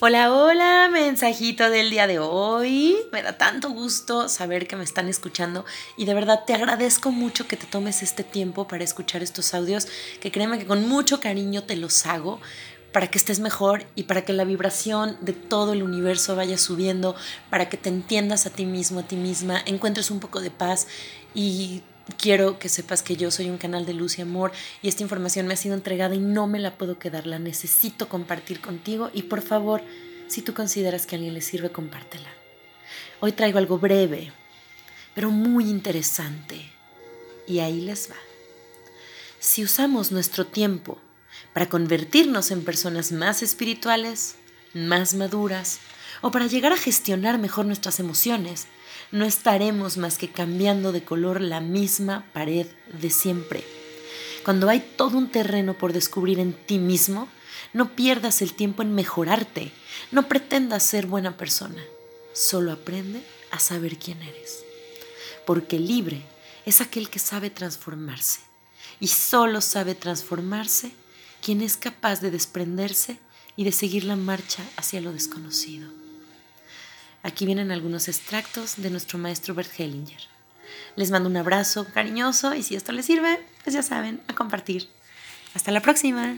Hola, hola, mensajito del día de hoy. Me da tanto gusto saber que me están escuchando y de verdad te agradezco mucho que te tomes este tiempo para escuchar estos audios, que créeme que con mucho cariño te los hago para que estés mejor y para que la vibración de todo el universo vaya subiendo, para que te entiendas a ti mismo, a ti misma, encuentres un poco de paz y quiero que sepas que yo soy un canal de luz y amor y esta información me ha sido entregada y no me la puedo quedar, la necesito compartir contigo y por favor, si tú consideras que a alguien le sirve, compártela. Hoy traigo algo breve, pero muy interesante y ahí les va. Si usamos nuestro tiempo para convertirnos en personas más espirituales, más maduras, o para llegar a gestionar mejor nuestras emociones, no estaremos más que cambiando de color la misma pared de siempre. Cuando hay todo un terreno por descubrir en ti mismo, no pierdas el tiempo en mejorarte, no pretendas ser buena persona, solo aprende a saber quién eres. Porque libre es aquel que sabe transformarse, y solo sabe transformarse quien es capaz de desprenderse y de seguir la marcha hacia lo desconocido. Aquí vienen algunos extractos de nuestro maestro Bert Hellinger. Les mando un abrazo cariñoso y si esto les sirve, pues ya saben, a compartir. Hasta la próxima.